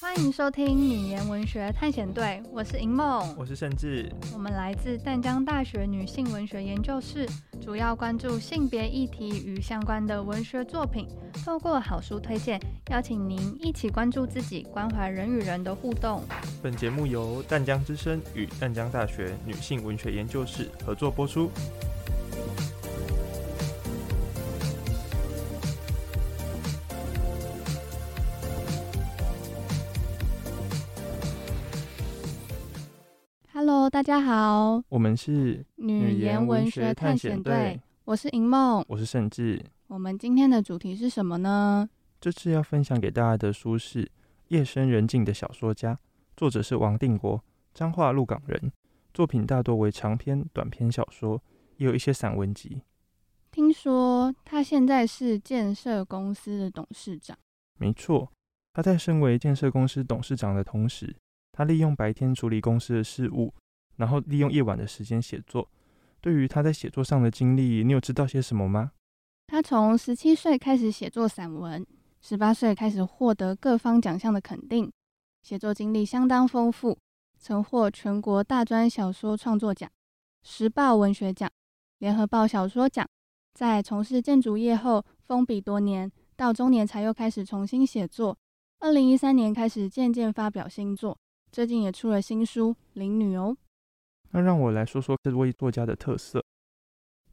欢迎收听女研文学探险队，我是银梦，我是盛志，我们来自淡江大学女性文学研究室，主要关注性别议题与相关的文学作品，透过好书推荐，邀请您一起关注自己，关怀人与人的互动。本节目由淡江之声与淡江大学女性文学研究室合作播出。大家好，我们是女言文学探险队，我是银梦，我是盛志。我们今天的主题是什么呢？这次要分享给大家的书是夜深人静的小说家，作者是王定国，彰化鹿港人，作品大多为长篇、短篇小说，也有一些散文集。听说他现在是建设公司的董事长。没错，他在身为建设公司董事长的同时，他利用白天处理公司的事务。然后利用夜晚的时间写作。对于他在写作上的经历，你有知道些什么吗？他从十七岁开始写作散文，十八岁开始获得各方奖项的肯定，写作经历相当丰富，曾获全国大专小说创作奖、时报文学奖、联合报小说奖。在从事建筑业后封笔多年，到中年才又开始重新写作。二零一三年开始渐渐发表新作，最近也出了新书《灵女》哦。那让我来说说这位作家的特色。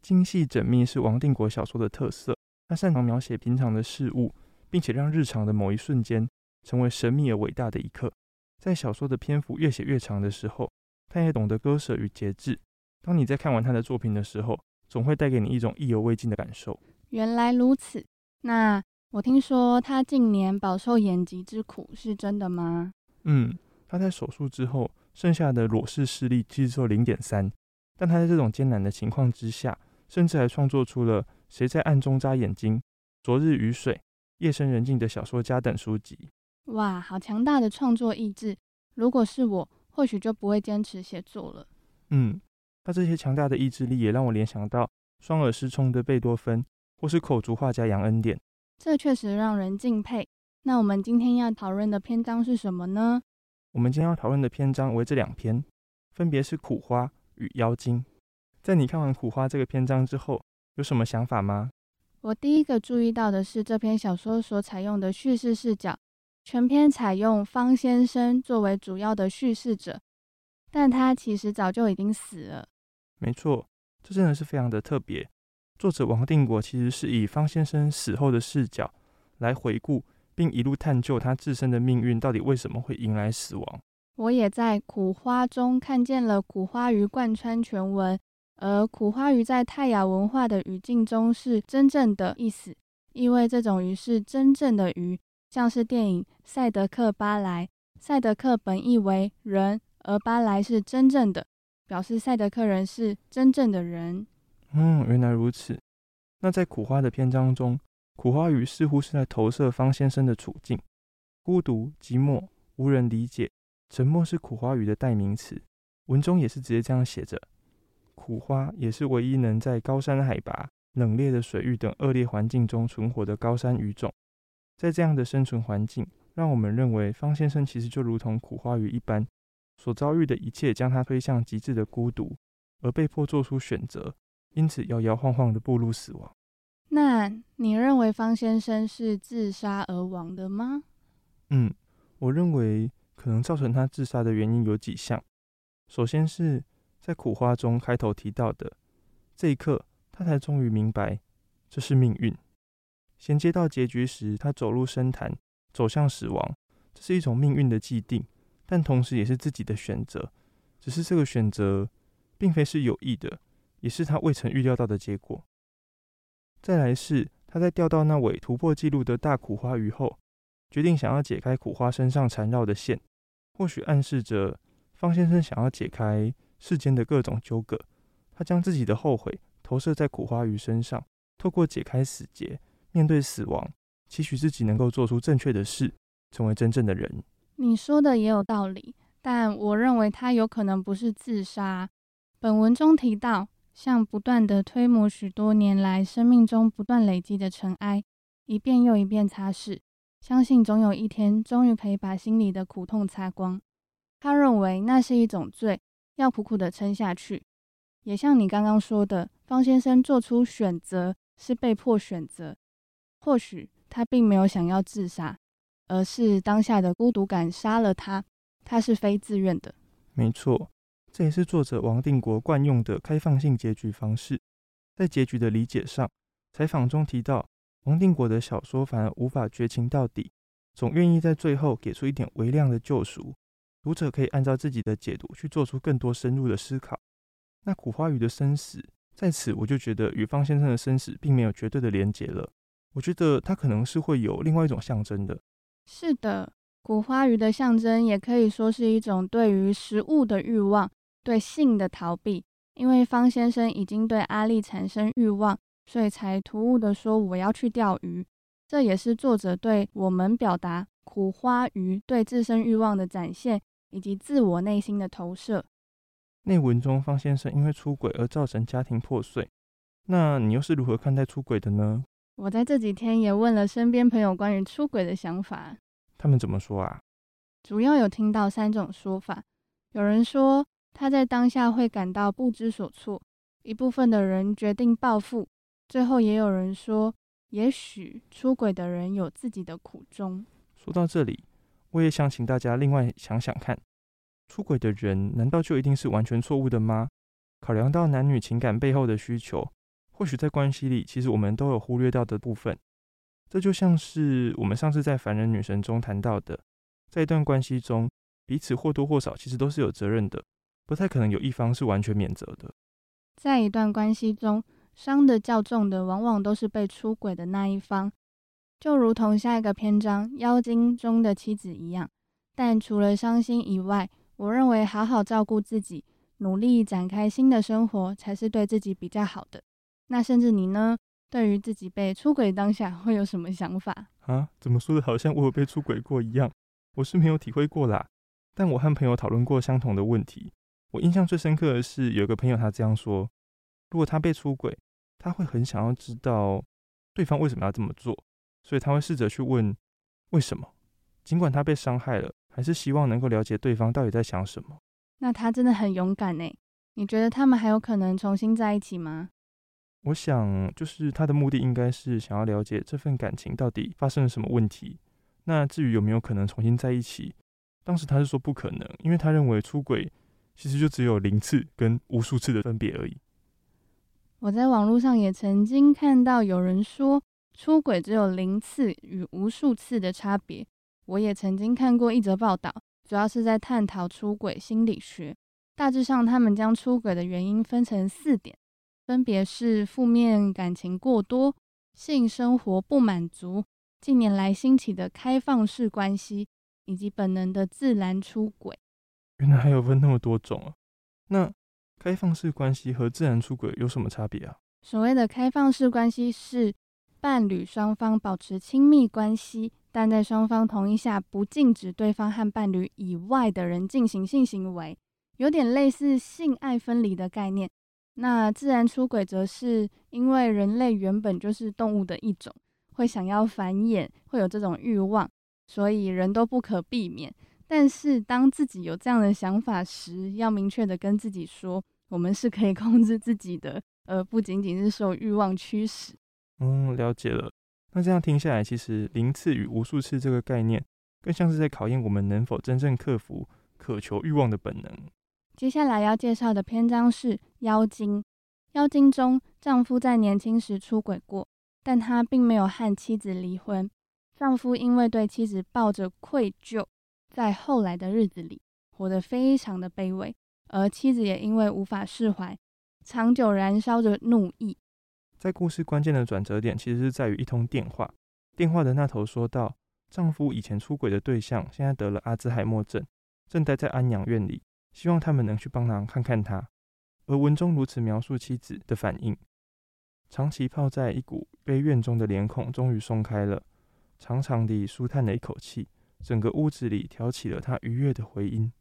精细缜密是王定国小说的特色。他擅长描写平常的事物，并且让日常的某一瞬间成为神秘而伟大的一刻。在小说的篇幅越写越长的时候，他也懂得割舍与节制。当你在看完他的作品的时候，总会带给你一种意犹未尽的感受。原来如此。那我听说他近年饱受眼疾之苦，是真的吗？嗯，他在手术之后。剩下的裸视视力其实只有零点三，但他在这种艰难的情况之下，甚至还创作出了《谁在暗中眨眼睛》《昨日雨水》《夜深人静的小说家》等书籍。哇，好强大的创作意志！如果是我，或许就不会坚持写作了。嗯，他这些强大的意志力也让我联想到双耳失聪的贝多芬，或是口足画家杨恩典。这确实让人敬佩。那我们今天要讨论的篇章是什么呢？我们今天要讨论的篇章为这两篇，分别是《苦花》与《妖精》。在你看完《苦花》这个篇章之后，有什么想法吗？我第一个注意到的是这篇小说所采用的叙事视角，全篇采用方先生作为主要的叙事者，但他其实早就已经死了。没错，这真的是非常的特别。作者王定国其实是以方先生死后的视角来回顾。并一路探究他自身的命运到底为什么会迎来死亡。我也在苦花中看见了苦花鱼贯穿全文，而苦花鱼在泰雅文化的语境中是真正的意思，意味这种鱼是真正的鱼，像是电影《赛德克·巴莱》，赛德克本意为人，而巴莱是真正的，表示赛德克人是真正的人。嗯，原来如此。那在苦花的篇章中。苦花鱼似乎是在投射方先生的处境，孤独、寂寞、无人理解，沉默是苦花鱼的代名词。文中也是直接这样写着：苦花也是唯一能在高山海拔、冷冽的水域等恶劣环境中存活的高山鱼种。在这样的生存环境，让我们认为方先生其实就如同苦花鱼一般，所遭遇的一切将他推向极致的孤独，而被迫做出选择，因此摇摇晃晃的步入死亡。那你认为方先生是自杀而亡的吗？嗯，我认为可能造成他自杀的原因有几项。首先是在苦花中开头提到的，这一刻他才终于明白这是命运。衔接到结局时，他走入深潭，走向死亡，这是一种命运的既定，但同时也是自己的选择。只是这个选择并非是有意的，也是他未曾预料到的结果。再来是他在钓到那尾突破纪录的大苦花鱼后，决定想要解开苦花身上缠绕的线，或许暗示着方先生想要解开世间的各种纠葛。他将自己的后悔投射在苦花鱼身上，透过解开死结，面对死亡，期许自己能够做出正确的事，成为真正的人。你说的也有道理，但我认为他有可能不是自杀。本文中提到。像不断的推磨许多年来生命中不断累积的尘埃，一遍又一遍擦拭，相信总有一天，终于可以把心里的苦痛擦光。他认为那是一种罪，要苦苦的撑下去。也像你刚刚说的，方先生做出选择是被迫选择，或许他并没有想要自杀，而是当下的孤独感杀了他，他是非自愿的。没错。这也是作者王定国惯用的开放性结局方式。在结局的理解上，采访中提到，王定国的小说反而无法绝情到底，总愿意在最后给出一点微量的救赎，读者可以按照自己的解读去做出更多深入的思考。那苦花鱼的生死，在此我就觉得与方先生的生死并没有绝对的连结了。我觉得它可能是会有另外一种象征的。是的，苦花鱼的象征也可以说是一种对于食物的欲望。对性的逃避，因为方先生已经对阿丽产生欲望，所以才突兀的说我要去钓鱼。这也是作者对我们表达苦花鱼对自身欲望的展现，以及自我内心的投射。内文中，方先生因为出轨而造成家庭破碎，那你又是如何看待出轨的呢？我在这几天也问了身边朋友关于出轨的想法，他们怎么说啊？主要有听到三种说法，有人说。他在当下会感到不知所措，一部分的人决定报复，最后也有人说，也许出轨的人有自己的苦衷。说到这里，我也想请大家另外想想看，出轨的人难道就一定是完全错误的吗？考量到男女情感背后的需求，或许在关系里，其实我们都有忽略到的部分。这就像是我们上次在《凡人女神》中谈到的，在一段关系中，彼此或多或少其实都是有责任的。不太可能有一方是完全免责的。在一段关系中，伤得较重的往往都是被出轨的那一方，就如同下一个篇章《妖精》中的妻子一样。但除了伤心以外，我认为好好照顾自己，努力展开新的生活，才是对自己比较好的。那甚至你呢？对于自己被出轨当下，会有什么想法？啊？怎么说的好像我有被出轨过一样？我是没有体会过啦，但我和朋友讨论过相同的问题。我印象最深刻的是，有个朋友他这样说：如果他被出轨，他会很想要知道对方为什么要这么做，所以他会试着去问为什么。尽管他被伤害了，还是希望能够了解对方到底在想什么。那他真的很勇敢呢。你觉得他们还有可能重新在一起吗？我想，就是他的目的应该是想要了解这份感情到底发生了什么问题。那至于有没有可能重新在一起，当时他是说不可能，因为他认为出轨。其实就只有零次跟无数次的分别而已。我在网络上也曾经看到有人说，出轨只有零次与无数次的差别。我也曾经看过一则报道，主要是在探讨出轨心理学。大致上，他们将出轨的原因分成四点，分别是负面感情过多、性生活不满足、近年来兴起的开放式关系，以及本能的自然出轨。原来还有分那么多种啊！那开放式关系和自然出轨有什么差别啊？所谓的开放式关系是伴侣双方保持亲密关系，但在双方同意下，不禁止对方和伴侣以外的人进行性行为，有点类似性爱分离的概念。那自然出轨则是因为人类原本就是动物的一种，会想要繁衍，会有这种欲望，所以人都不可避免。但是，当自己有这样的想法时，要明确的跟自己说，我们是可以 控制自己的，而不仅仅是受欲望驱使。嗯，了解了。那这样听下来，其实零次与无数次这个概念，更像是在考验我们能否真正克服渴求欲望的本能。接下来要介绍的篇章是《妖精》。《妖精》中，丈夫在年轻时出轨过，但他并没有和妻子离婚。丈夫因为对妻子抱着愧疚。在后来的日子里，活得非常的卑微，而妻子也因为无法释怀，长久燃烧着怒意。在故事关键的转折点，其实是在于一通电话。电话的那头说道：“丈夫以前出轨的对象，现在得了阿兹海默症，正待在安养院里，希望他们能去帮忙看看他。”而文中如此描述妻子的反应：长期泡在一股悲怨中的脸孔终于松开了，长长地舒叹了一口气。整个屋子里挑起了他愉悦的回音。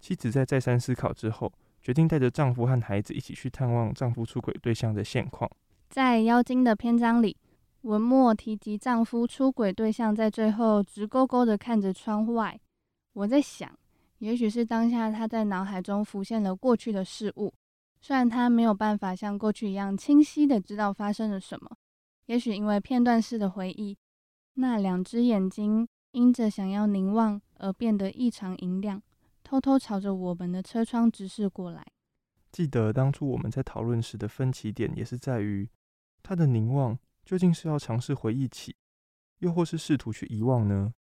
妻子在再三思考之后，决定带着丈夫和孩子一起去探望丈夫出轨对象的现况。在妖精的篇章里，文末提及丈夫出轨对象在最后直勾勾地看着窗外。我在想，也许是当下他在脑海中浮现了过去的事物，虽然他没有办法像过去一样清晰地知道发生了什么。也许因为片段式的回忆，那两只眼睛因着想要凝望而变得异常明亮。偷偷朝着我们的车窗直视过来。记得当初我们在讨论时的分歧点，也是在于他的凝望究竟是要尝试回忆起，又或是试图去遗忘呢？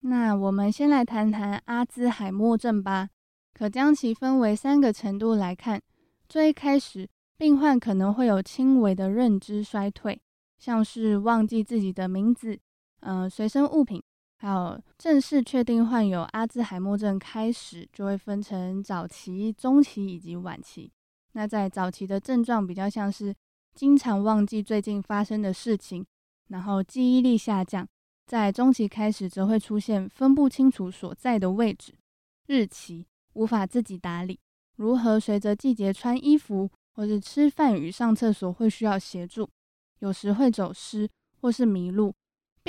那我们先来谈谈阿兹海默症吧。可将其分为三个程度来看。最一开始，病患可能会有轻微的认知衰退，像是忘记自己的名字、嗯、呃，随身物品。还有正式确定患有阿兹海默症开始，就会分成早期、中期以及晚期。那在早期的症状比较像是经常忘记最近发生的事情，然后记忆力下降。在中期开始则会出现分不清楚所在的位置、日期，无法自己打理，如何随着季节穿衣服，或是吃饭与上厕所会需要协助，有时会走失或是迷路。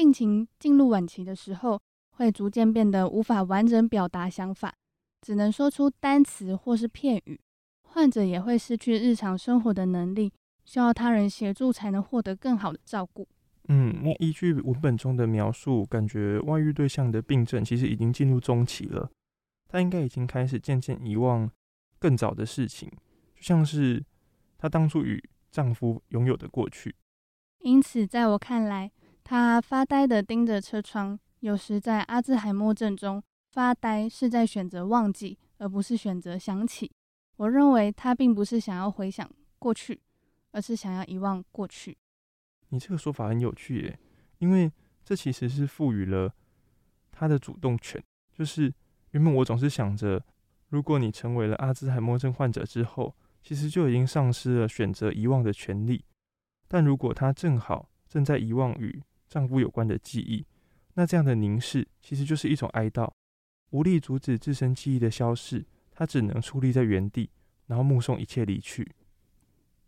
病情进入晚期的时候，会逐渐变得无法完整表达想法，只能说出单词或是片语。患者也会失去日常生活的能力，需要他人协助才能获得更好的照顾。嗯，那依据文本中的描述，感觉外遇对象的病症其实已经进入中期了。他应该已经开始渐渐遗忘更早的事情，就像是他当初与丈夫拥有的过去。因此，在我看来，他发呆地盯着车窗，有时在阿兹海默症中发呆是在选择忘记，而不是选择想起。我认为他并不是想要回想过去，而是想要遗忘过去。你这个说法很有趣耶，因为这其实是赋予了他的主动权。就是原本我总是想着，如果你成为了阿兹海默症患者之后，其实就已经丧失了选择遗忘的权利。但如果他正好正在遗忘与丈夫有关的记忆，那这样的凝视其实就是一种哀悼，无力阻止自身记忆的消逝，她只能矗立在原地，然后目送一切离去。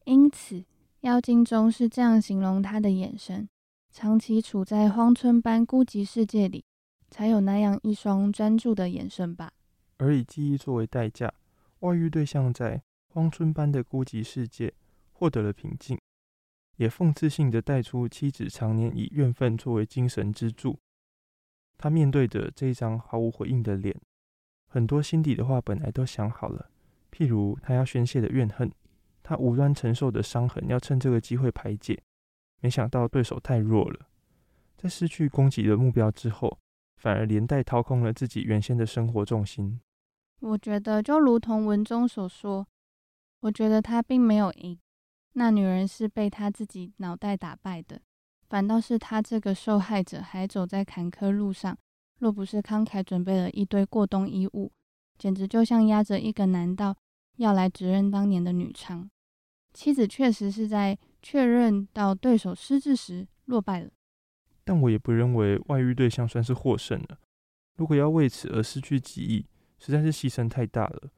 因此，妖精中是这样形容她的眼神：长期处在荒村般孤寂世界里，才有那样一双专注的眼神吧。而以记忆作为代价，外遇对象在荒村般的孤寂世界获得了平静。也讽刺性的带出妻子常年以怨愤作为精神支柱，他面对着这一张毫无回应的脸，很多心底的话本来都想好了，譬如他要宣泄的怨恨，他无端承受的伤痕要趁这个机会排解，没想到对手太弱了，在失去攻击的目标之后，反而连带掏空了自己原先的生活重心。我觉得就如同文中所说，我觉得他并没有赢。那女人是被他自己脑袋打败的，反倒是他这个受害者还走在坎坷路上。若不是慷慨准备了一堆过冬衣物，简直就像押着一个男盗要来指认当年的女娼。妻子确实是在确认到对手失智时落败了，但我也不认为外遇对象算是获胜了。如果要为此而失去记忆，实在是牺牲太大了。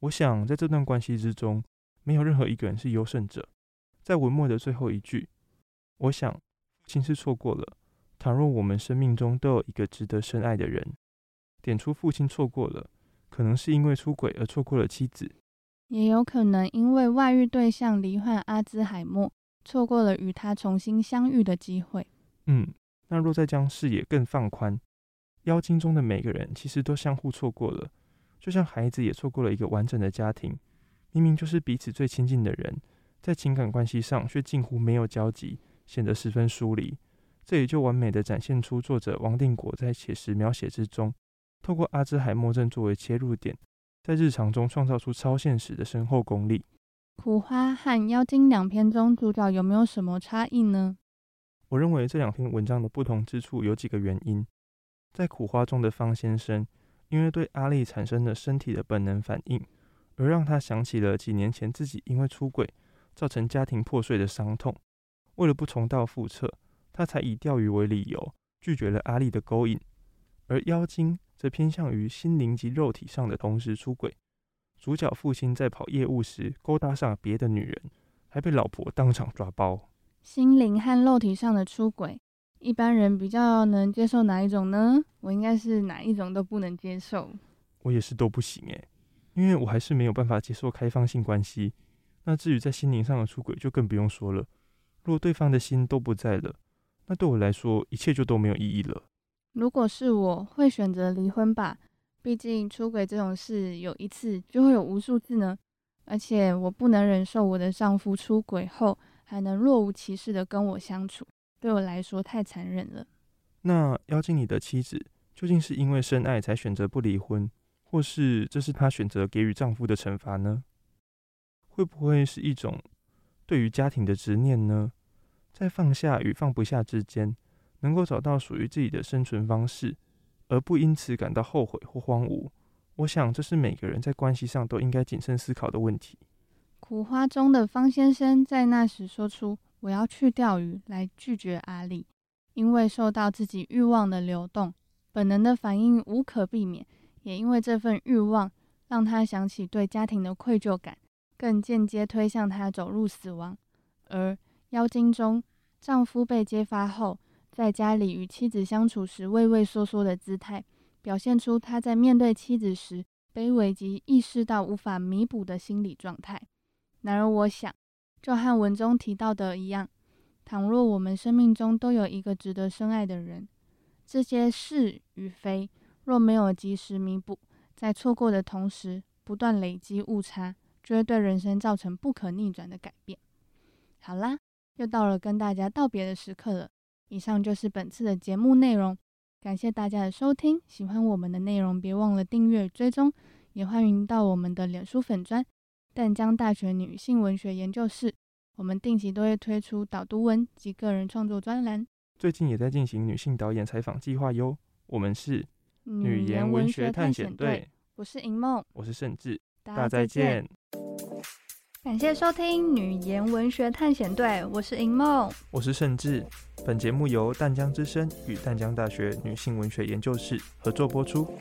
我想在这段关系之中，没有任何一个人是优胜者。在文末的最后一句，我想父亲是错过了。倘若我们生命中都有一个值得深爱的人，点出父亲错过了，可能是因为出轨而错过了妻子，也有可能因为外遇对象罹患阿兹海默，错过了与他重新相遇的机会。嗯，那若再将视野更放宽，妖精中的每个人其实都相互错过了，就像孩子也错过了一个完整的家庭，明明就是彼此最亲近的人。在情感关系上却近乎没有交集，显得十分疏离。这也就完美的展现出作者王定国在写实描写之中，透过阿兹海默症作为切入点，在日常中创造出超现实的深厚功力。苦花和妖精两篇中主角有没有什么差异呢？我认为这两篇文章的不同之处有几个原因。在苦花中的方先生，因为对阿丽产生了身体的本能反应，而让他想起了几年前自己因为出轨。造成家庭破碎的伤痛，为了不重蹈覆辙，他才以钓鱼为理由拒绝了阿丽的勾引。而妖精则偏向于心灵及肉体上的同时出轨，主角父亲在跑业务时勾搭上别的女人，还被老婆当场抓包。心灵和肉体上的出轨，一般人比较能接受哪一种呢？我应该是哪一种都不能接受。我也是都不行诶，因为我还是没有办法接受开放性关系。那至于在心灵上的出轨，就更不用说了。如果对方的心都不在了，那对我来说，一切就都没有意义了。如果是我，会选择离婚吧。毕竟出轨这种事，有一次就会有无数次呢。而且我不能忍受我的丈夫出轨后还能若无其事的跟我相处，对我来说太残忍了。那妖精，你的妻子究竟是因为深爱才选择不离婚，或是这是她选择给予丈夫的惩罚呢？会不会是一种对于家庭的执念呢？在放下与放不下之间，能够找到属于自己的生存方式，而不因此感到后悔或荒芜。我想，这是每个人在关系上都应该谨慎思考的问题。苦花中的方先生在那时说出“我要去钓鱼”来拒绝阿丽，因为受到自己欲望的流动，本能的反应无可避免，也因为这份欲望让他想起对家庭的愧疚感。更间接推向他走入死亡。而妖精中，丈夫被揭发后，在家里与妻子相处时畏畏缩缩的姿态，表现出他在面对妻子时卑微及意识到无法弥补的心理状态。然而，我想，就和文中提到的一样，倘若我们生命中都有一个值得深爱的人，这些是与非若没有及时弥补，在错过的同时不断累积误差。就会对人生造成不可逆转的改变。好啦，又到了跟大家道别的时刻了。以上就是本次的节目内容，感谢大家的收听。喜欢我们的内容，别忘了订阅追踪，也欢迎到我们的脸书粉专“淡江大学女性文学研究室”。我们定期都会推出导读文及个人创作专栏，最近也在进行女性导演采访计划哟。我们是女研文学探险队，我是银梦，我是盛志。大家再见！感谢收听《女言文学探险队》，我是银梦，我是盛志。本节目由淡江之声与淡江大学女性文学研究室合作播出。